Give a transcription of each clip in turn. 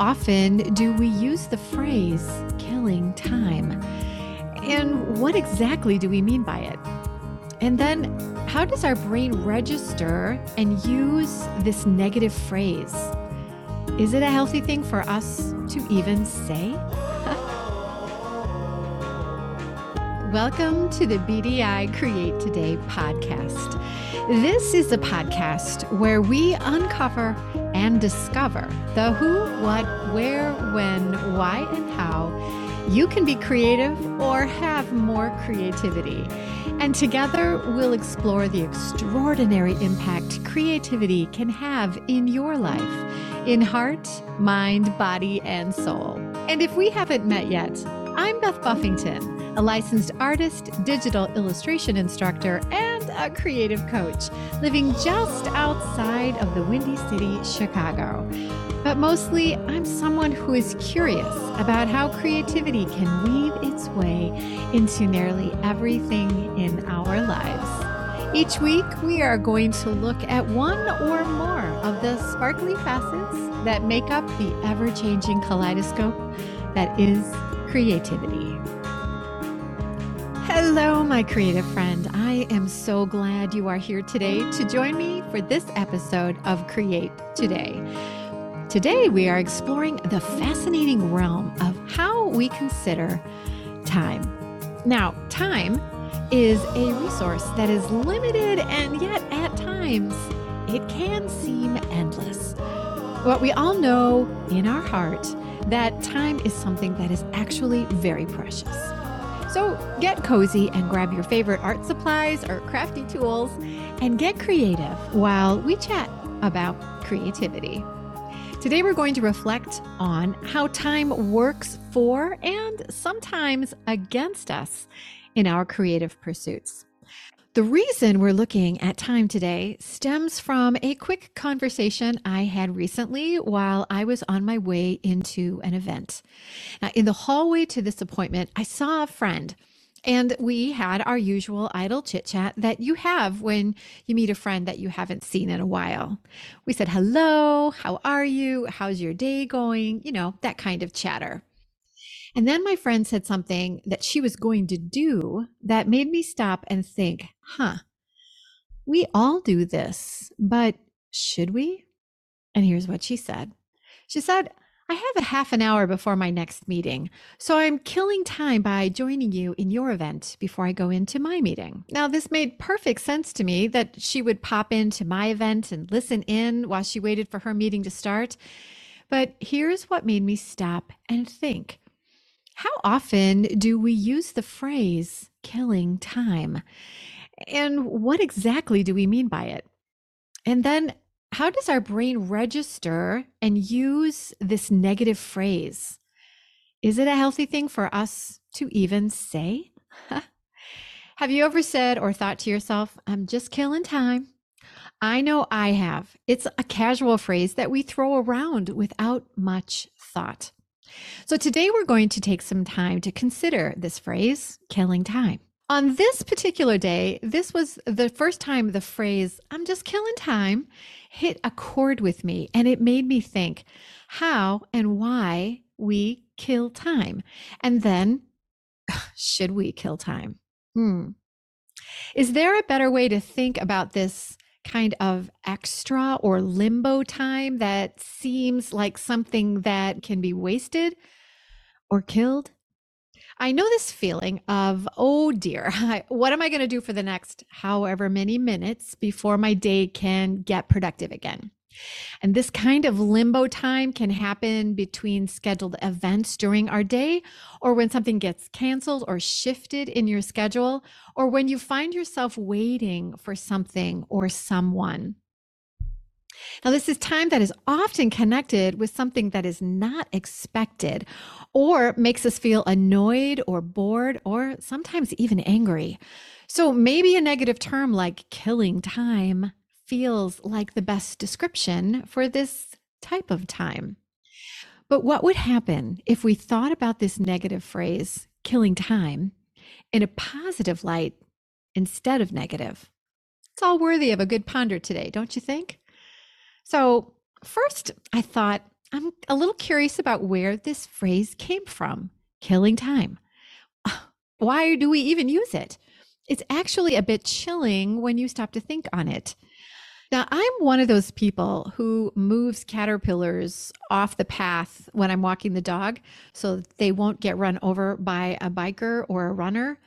often do we use the phrase killing time? And what exactly do we mean by it? And then, how does our brain register and use this negative phrase? Is it a healthy thing for us to even say? Welcome to the BDI Create Today podcast. This is a podcast where we uncover and discover the who, what, where, when, why, and how you can be creative or have more creativity. And together we'll explore the extraordinary impact creativity can have in your life, in heart, mind, body, and soul. And if we haven't met yet, I'm Beth Buffington a licensed artist, digital illustration instructor, and a creative coach, living just outside of the Windy City, Chicago. But mostly, I'm someone who is curious about how creativity can weave its way into nearly everything in our lives. Each week, we are going to look at one or more of the sparkly facets that make up the ever changing kaleidoscope that is creativity. Hello, my creative friend. I am so glad you are here today to join me for this episode of Create Today. Today, we are exploring the fascinating realm of how we consider time. Now, time is a resource that is limited, and yet at times it can seem endless. But we all know in our heart that time is something that is actually very precious. So get cozy and grab your favorite art supplies or crafty tools and get creative while we chat about creativity. Today, we're going to reflect on how time works for and sometimes against us in our creative pursuits. The reason we're looking at time today stems from a quick conversation I had recently while I was on my way into an event. Now, in the hallway to this appointment, I saw a friend. And we had our usual idle chit chat that you have when you meet a friend that you haven't seen in a while. We said, Hello, how are you? How's your day going? You know, that kind of chatter. And then my friend said something that she was going to do that made me stop and think, huh, we all do this, but should we? And here's what she said She said, I have a half an hour before my next meeting, so I'm killing time by joining you in your event before I go into my meeting. Now, this made perfect sense to me that she would pop into my event and listen in while she waited for her meeting to start. But here's what made me stop and think how often do we use the phrase killing time? And what exactly do we mean by it? And then how does our brain register and use this negative phrase? Is it a healthy thing for us to even say? have you ever said or thought to yourself, I'm just killing time? I know I have. It's a casual phrase that we throw around without much thought. So today we're going to take some time to consider this phrase, killing time. On this particular day, this was the first time the phrase, I'm just killing time, hit a chord with me. And it made me think how and why we kill time. And then, should we kill time? Hmm. Is there a better way to think about this kind of extra or limbo time that seems like something that can be wasted or killed. I know this feeling of, oh dear, what am I going to do for the next however many minutes before my day can get productive again? And this kind of limbo time can happen between scheduled events during our day, or when something gets canceled or shifted in your schedule, or when you find yourself waiting for something or someone. Now, this is time that is often connected with something that is not expected or makes us feel annoyed or bored or sometimes even angry. So, maybe a negative term like killing time feels like the best description for this type of time. But what would happen if we thought about this negative phrase, killing time, in a positive light instead of negative? It's all worthy of a good ponder today, don't you think? So, first, I thought, I'm a little curious about where this phrase came from killing time. Why do we even use it? It's actually a bit chilling when you stop to think on it. Now, I'm one of those people who moves caterpillars off the path when I'm walking the dog so they won't get run over by a biker or a runner.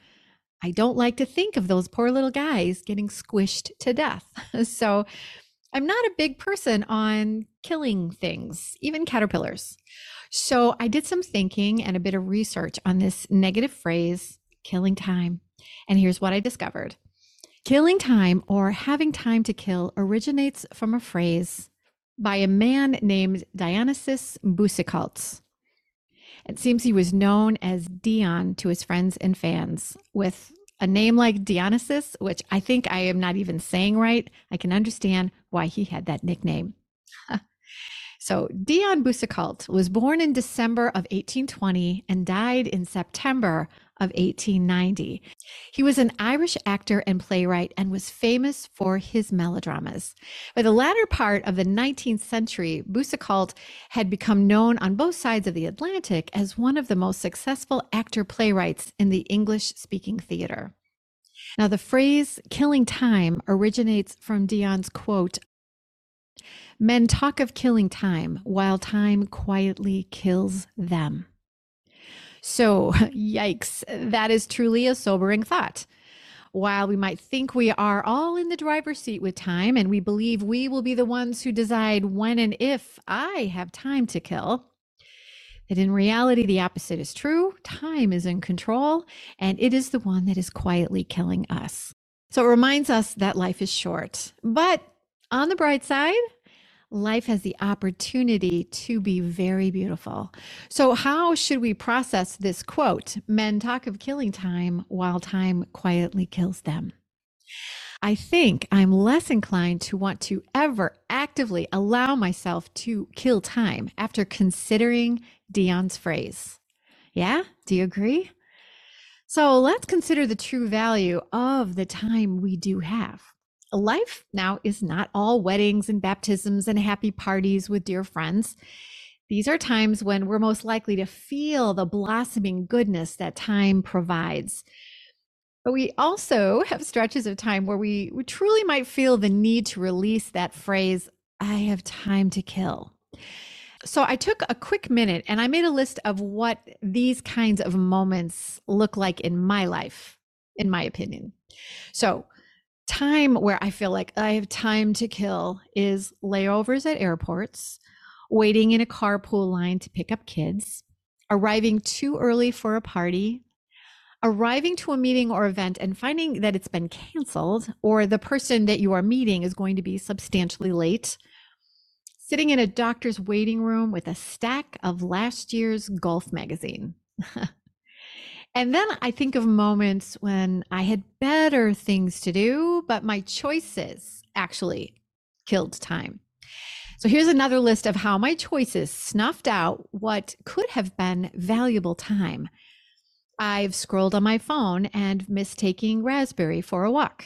I don't like to think of those poor little guys getting squished to death. so I'm not a big person on killing things, even caterpillars. So I did some thinking and a bit of research on this negative phrase, killing time. And here's what I discovered killing time or having time to kill originates from a phrase by a man named Dionysius Boucicault. It seems he was known as Dion to his friends and fans. With a name like Dionysus, which I think I am not even saying right, I can understand why he had that nickname. so, Dion Boucicault was born in December of 1820 and died in September of 1890. He was an Irish actor and playwright and was famous for his melodramas. By the latter part of the 19th century, Boucicault had become known on both sides of the Atlantic as one of the most successful actor playwrights in the English speaking theater. Now, the phrase killing time originates from Dion's quote Men talk of killing time while time quietly kills them. So, yikes, that is truly a sobering thought. While we might think we are all in the driver's seat with time and we believe we will be the ones who decide when and if I have time to kill, that in reality, the opposite is true. Time is in control, and it is the one that is quietly killing us. So it reminds us that life is short. But on the bright side, life has the opportunity to be very beautiful. So, how should we process this quote? Men talk of killing time while time quietly kills them. I think I'm less inclined to want to ever actively allow myself to kill time after considering Dion's phrase. Yeah, do you agree? So let's consider the true value of the time we do have life now is not all weddings and baptisms and happy parties with dear friends. These are times when we're most likely to feel the blossoming goodness that time provides. But we also have stretches of time where we, we truly might feel the need to release that phrase, I have time to kill. So I took a quick minute and I made a list of what these kinds of moments look like in my life, in my opinion. So time where I feel like I have time to kill is layovers at airports, waiting in a carpool line to pick up kids, arriving too early for a party, arriving to a meeting or event and finding that it's been canceled or the person that you are meeting is going to be substantially late. Sitting in a doctor's waiting room with a stack of last year's golf magazine. And then I think of moments when I had better things to do, but my choices actually killed time. So here's another list of how my choices snuffed out what could have been valuable time. I've scrolled on my phone and missed taking Raspberry for a walk.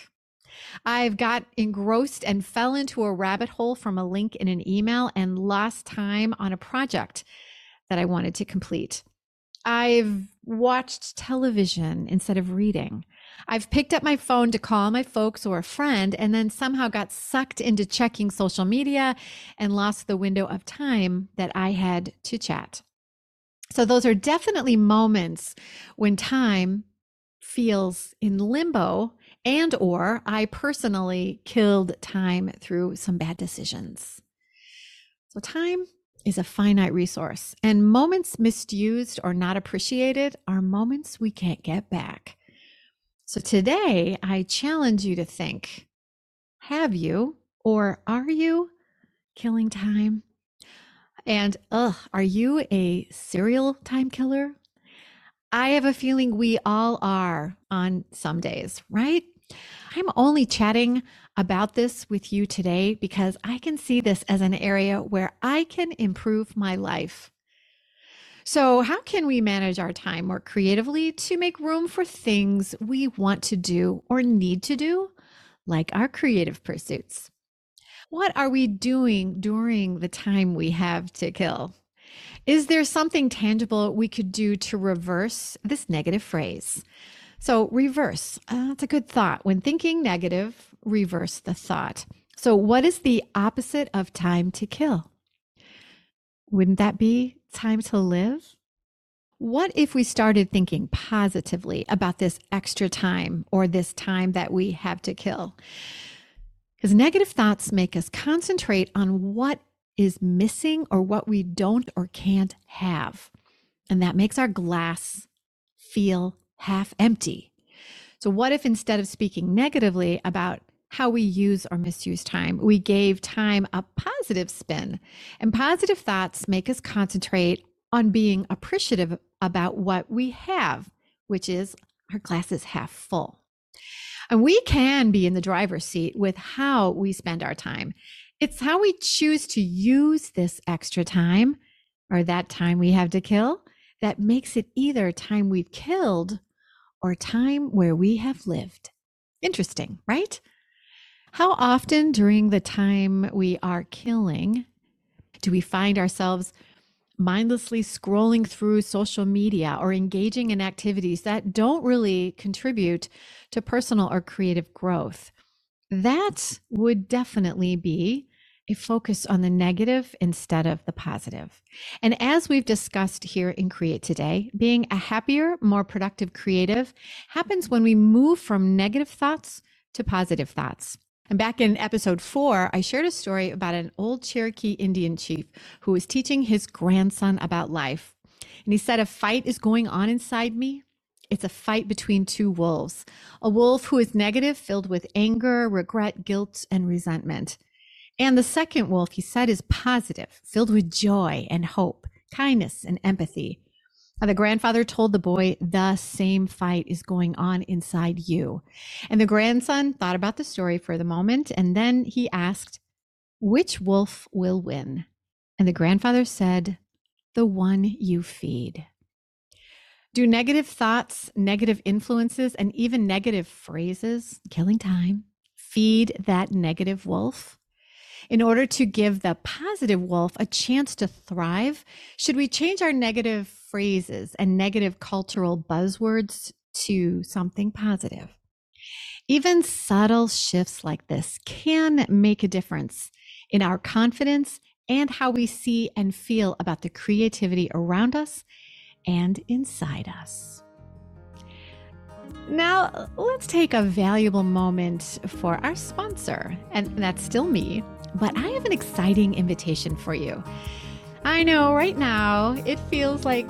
I've got engrossed and fell into a rabbit hole from a link in an email and lost time on a project that I wanted to complete. I've watched television instead of reading. I've picked up my phone to call my folks or a friend and then somehow got sucked into checking social media and lost the window of time that I had to chat. So those are definitely moments when time feels in limbo and or I personally killed time through some bad decisions. So time is a finite resource, and moments misused or not appreciated are moments we can't get back. So today, I challenge you to think have you or are you killing time? And ugh, are you a serial time killer? I have a feeling we all are on some days, right? I'm only chatting about this with you today because I can see this as an area where I can improve my life. So, how can we manage our time more creatively to make room for things we want to do or need to do, like our creative pursuits? What are we doing during the time we have to kill? Is there something tangible we could do to reverse this negative phrase? So, reverse, uh, that's a good thought. When thinking negative, reverse the thought. So, what is the opposite of time to kill? Wouldn't that be time to live? What if we started thinking positively about this extra time or this time that we have to kill? Because negative thoughts make us concentrate on what is missing or what we don't or can't have. And that makes our glass feel half empty. So, what if instead of speaking negatively about how we use or misuse time, we gave time a positive spin? And positive thoughts make us concentrate on being appreciative about what we have, which is our glass is half full. And we can be in the driver's seat with how we spend our time. It's how we choose to use this extra time or that time we have to kill that makes it either time we've killed or time where we have lived. Interesting, right? How often during the time we are killing do we find ourselves mindlessly scrolling through social media or engaging in activities that don't really contribute to personal or creative growth? That would definitely be a focus on the negative instead of the positive. And as we've discussed here in Create Today, being a happier, more productive creative happens when we move from negative thoughts to positive thoughts. And back in episode four, I shared a story about an old Cherokee Indian chief who was teaching his grandson about life. And he said, A fight is going on inside me. It's a fight between two wolves a wolf who is negative, filled with anger, regret, guilt, and resentment. And the second wolf, he said, is positive, filled with joy and hope, kindness and empathy. The grandfather told the boy, the same fight is going on inside you. And the grandson thought about the story for the moment, and then he asked, Which wolf will win? And the grandfather said, The one you feed. Do negative thoughts, negative influences, and even negative phrases, killing time, feed that negative wolf? In order to give the positive wolf a chance to thrive, should we change our negative phrases and negative cultural buzzwords to something positive? Even subtle shifts like this can make a difference in our confidence and how we see and feel about the creativity around us and inside us. Now, let's take a valuable moment for our sponsor, and that's still me. But I have an exciting invitation for you. I know right now it feels like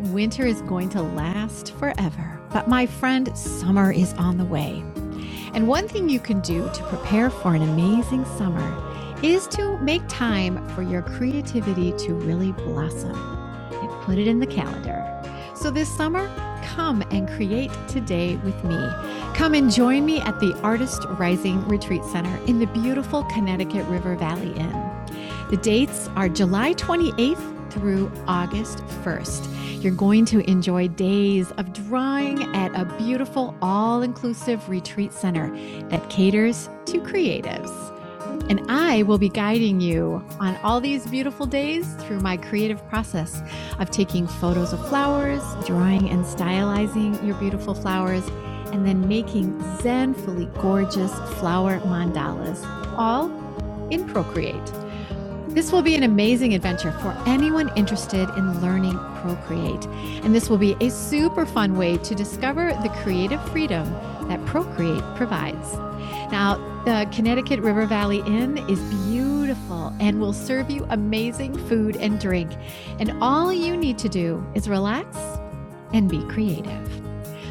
winter is going to last forever, but my friend, summer is on the way. And one thing you can do to prepare for an amazing summer is to make time for your creativity to really blossom and put it in the calendar. So this summer, come and create today with me. Come and join me at the Artist Rising Retreat Center in the beautiful Connecticut River Valley Inn. The dates are July 28th through August 1st. You're going to enjoy days of drawing at a beautiful all inclusive retreat center that caters to creatives. And I will be guiding you on all these beautiful days through my creative process of taking photos of flowers, drawing and stylizing your beautiful flowers, and then making zenfully gorgeous flower mandalas, all in Procreate. This will be an amazing adventure for anyone interested in learning Procreate. And this will be a super fun way to discover the creative freedom that Procreate provides. Now, the Connecticut River Valley Inn is beautiful and will serve you amazing food and drink. And all you need to do is relax and be creative.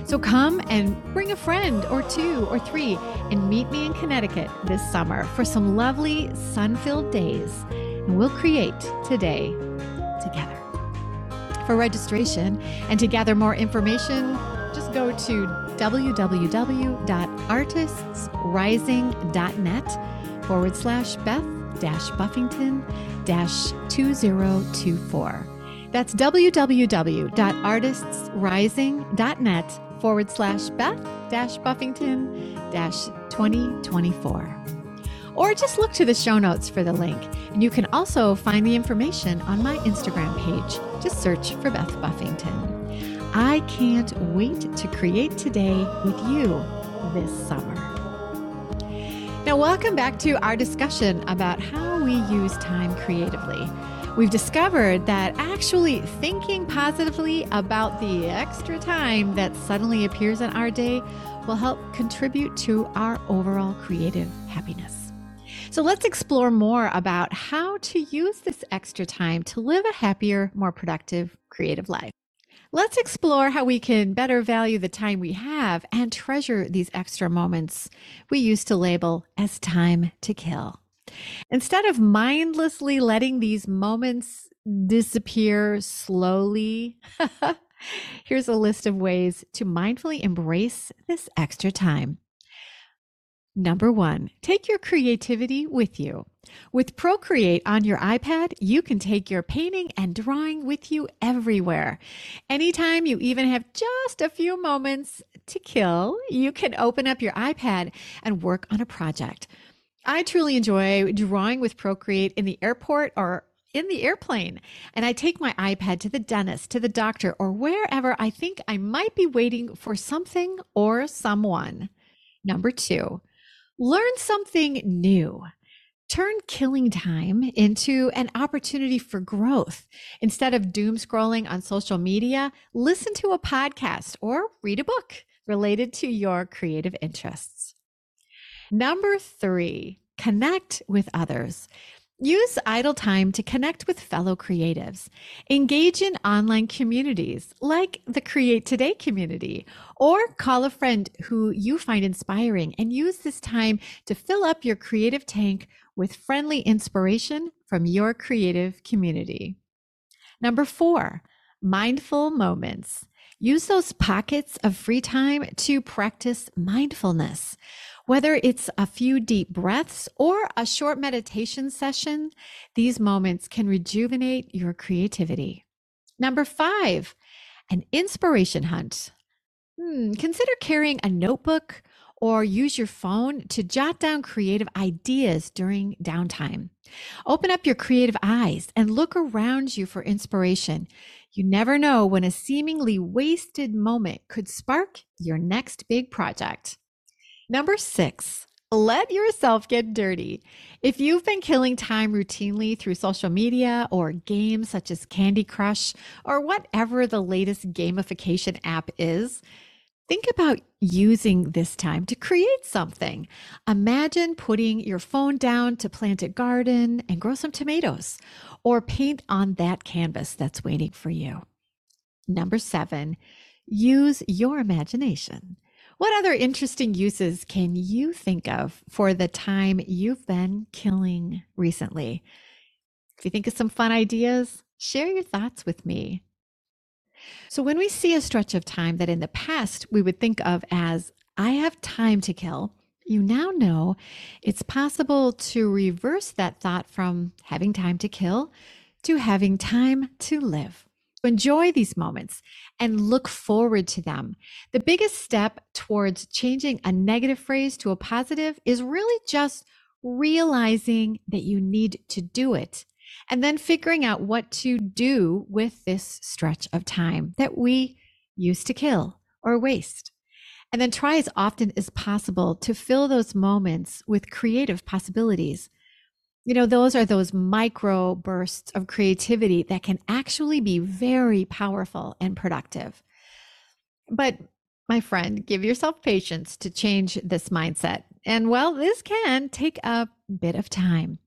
So come and bring a friend or two or three and meet me in Connecticut this summer for some lovely sun filled days. And we'll create today together. For registration and to gather more information, just go to www.artistsrising.net forward slash Beth dash Buffington dash 2024. That's www.artistsrising.net forward slash Beth dash Buffington dash 2024. or just look to the show notes for the link. And you can also find the information on my Instagram page. Just search for Beth Buffington. I can't wait to create today with you this summer. Now, welcome back to our discussion about how we use time creatively. We've discovered that actually thinking positively about the extra time that suddenly appears in our day will help contribute to our overall creative happiness. So let's explore more about how to use this extra time to live a happier, more productive, creative life. Let's explore how we can better value the time we have and treasure these extra moments we used to label as time to kill. Instead of mindlessly letting these moments disappear slowly, here's a list of ways to mindfully embrace this extra time. Number one, take your creativity with you. With Procreate on your iPad, you can take your painting and drawing with you everywhere. Anytime you even have just a few moments to kill, you can open up your iPad and work on a project. I truly enjoy drawing with Procreate in the airport or in the airplane. And I take my iPad to the dentist, to the doctor, or wherever I think I might be waiting for something or someone. Number two, learn something new. Turn killing time into an opportunity for growth. Instead of doom scrolling on social media, listen to a podcast or read a book related to your creative interests. Number three, connect with others. Use idle time to connect with fellow creatives. Engage in online communities like the Create Today community, or call a friend who you find inspiring and use this time to fill up your creative tank with friendly inspiration from your creative community. Number four, mindful moments. Use those pockets of free time to practice mindfulness. Whether it's a few deep breaths or a short meditation session, these moments can rejuvenate your creativity. Number five, an inspiration hunt. Hmm, consider carrying a notebook or use your phone to jot down creative ideas during downtime. Open up your creative eyes and look around you for inspiration. You never know when a seemingly wasted moment could spark your next big project. Number six, let yourself get dirty. If you've been killing time routinely through social media or games such as Candy Crush or whatever the latest gamification app is, think about using this time to create something. Imagine putting your phone down to plant a garden and grow some tomatoes or paint on that canvas that's waiting for you. Number seven, use your imagination. What other interesting uses can you think of for the time you've been killing recently? If you think of some fun ideas, share your thoughts with me. So, when we see a stretch of time that in the past we would think of as, I have time to kill, you now know it's possible to reverse that thought from having time to kill to having time to live enjoy these moments and look forward to them. The biggest step towards changing a negative phrase to a positive is really just realizing that you need to do it and then figuring out what to do with this stretch of time that we used to kill or waste. And then try as often as possible to fill those moments with creative possibilities you know, those are those micro bursts of creativity that can actually be very powerful and productive. But my friend, give yourself patience to change this mindset. And well, this can take a bit of time.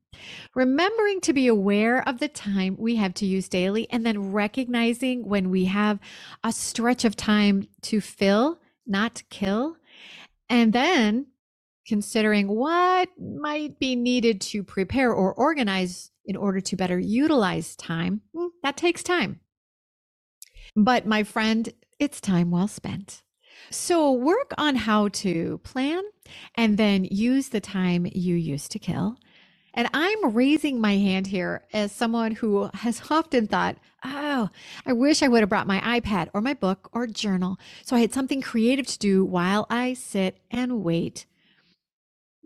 Remembering to be aware of the time we have to use daily and then recognizing when we have a stretch of time to fill, not kill. And then considering what might be needed to prepare or organize in order to better utilize time, hmm, that takes time. But my friend, it's time well spent. So work on how to plan and then use the time you used to kill. And I'm raising my hand here as someone who has often thought, oh, I wish I would have brought my iPad or my book or journal so I had something creative to do while I sit and wait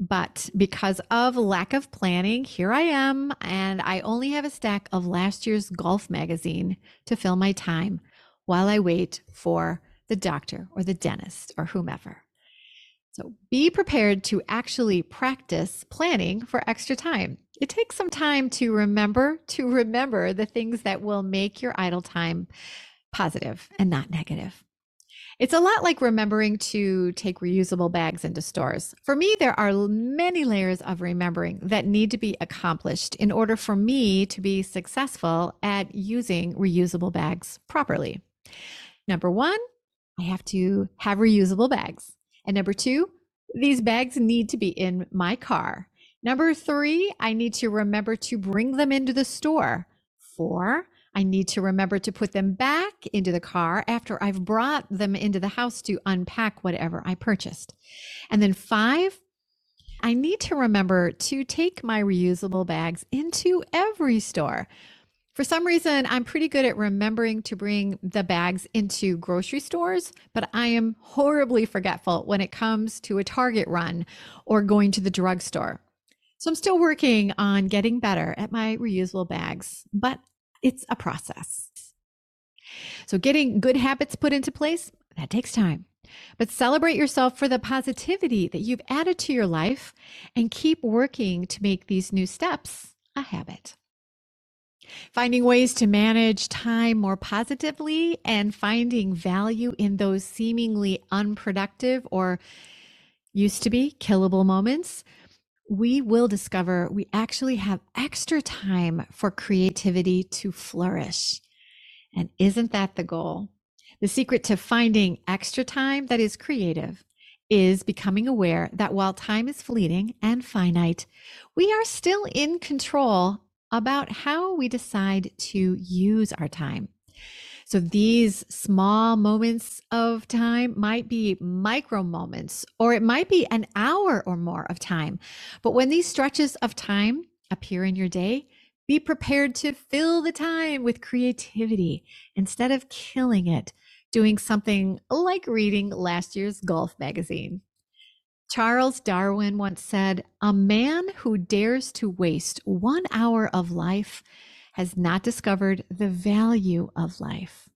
But because of lack of planning, here I am, and I only have a stack of last year's golf magazine to fill my time while I wait for the doctor or the dentist or whomever. So be prepared to actually practice planning for extra time. It takes some time to remember to remember the things that will make your idle time positive and not negative. It's a lot like remembering to take reusable bags into stores. For me, there are many layers of remembering that need to be accomplished in order for me to be successful at using reusable bags properly. Number one, I have to have reusable bags. And number two, these bags need to be in my car. Number three, I need to remember to bring them into the store. Four, I need to remember to put them back into the car after I've brought them into the house to unpack whatever I purchased. And then five, I need to remember to take my reusable bags into every store. For some reason, I'm pretty good at remembering to bring the bags into grocery stores, but I am horribly forgetful when it comes to a Target run or going to the drugstore. So I'm still working on getting better at my reusable bags, but it's a process. So, getting good habits put into place, that takes time. But celebrate yourself for the positivity that you've added to your life and keep working to make these new steps a habit. Finding ways to manage time more positively and finding value in those seemingly unproductive or used to be killable moments we will discover we actually have extra time for creativity to flourish. And isn't that the goal? The secret to finding extra time that is creative is becoming aware that while time is fleeting and finite, we are still in control about how we decide to use our time. So these small moments of time might be micro moments, or it might be an hour or more of time. But when these stretches of time appear in your day, be prepared to fill the time with creativity instead of killing it doing something like reading last year's golf magazine. Charles Darwin once said, A man who dares to waste one hour of life has not discovered the value of life.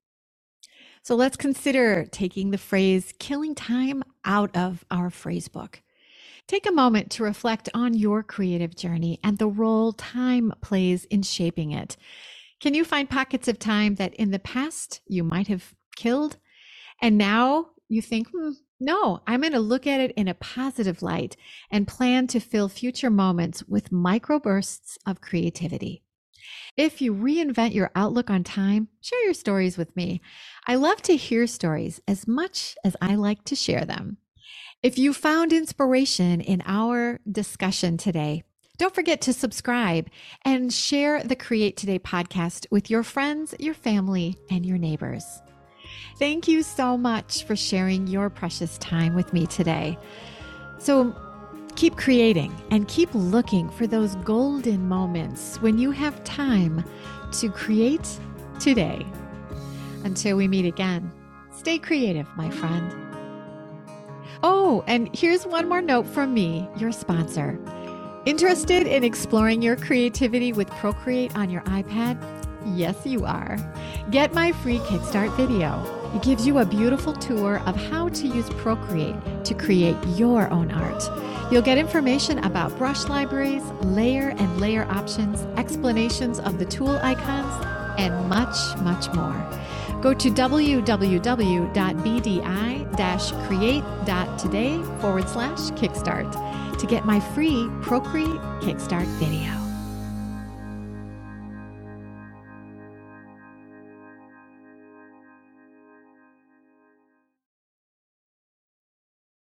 So let's consider taking the phrase killing time out of our phrase book. Take a moment to reflect on your creative journey and the role time plays in shaping it. Can you find pockets of time that in the past you might have killed? And now you think, hmm, no, I'm going to look at it in a positive light and plan to fill future moments with microbursts of creativity. If you reinvent your outlook on time, share your stories with me. I love to hear stories as much as I like to share them. If you found inspiration in our discussion today, don't forget to subscribe and share the Create Today podcast with your friends, your family, and your neighbors. Thank you so much for sharing your precious time with me today. So, Keep creating and keep looking for those golden moments when you have time to create today. Until we meet again, stay creative, my friend. Oh, and here's one more note from me, your sponsor. Interested in exploring your creativity with Procreate on your iPad? Yes, you are. Get my free Kickstart video. It gives you a beautiful tour of how to use Procreate to create your own art. You'll get information about brush libraries, layer and layer options, explanations of the tool icons, and much, much more. Go to www.bdi-create.today forward slash kickstart to get my free Procreate Kickstart video.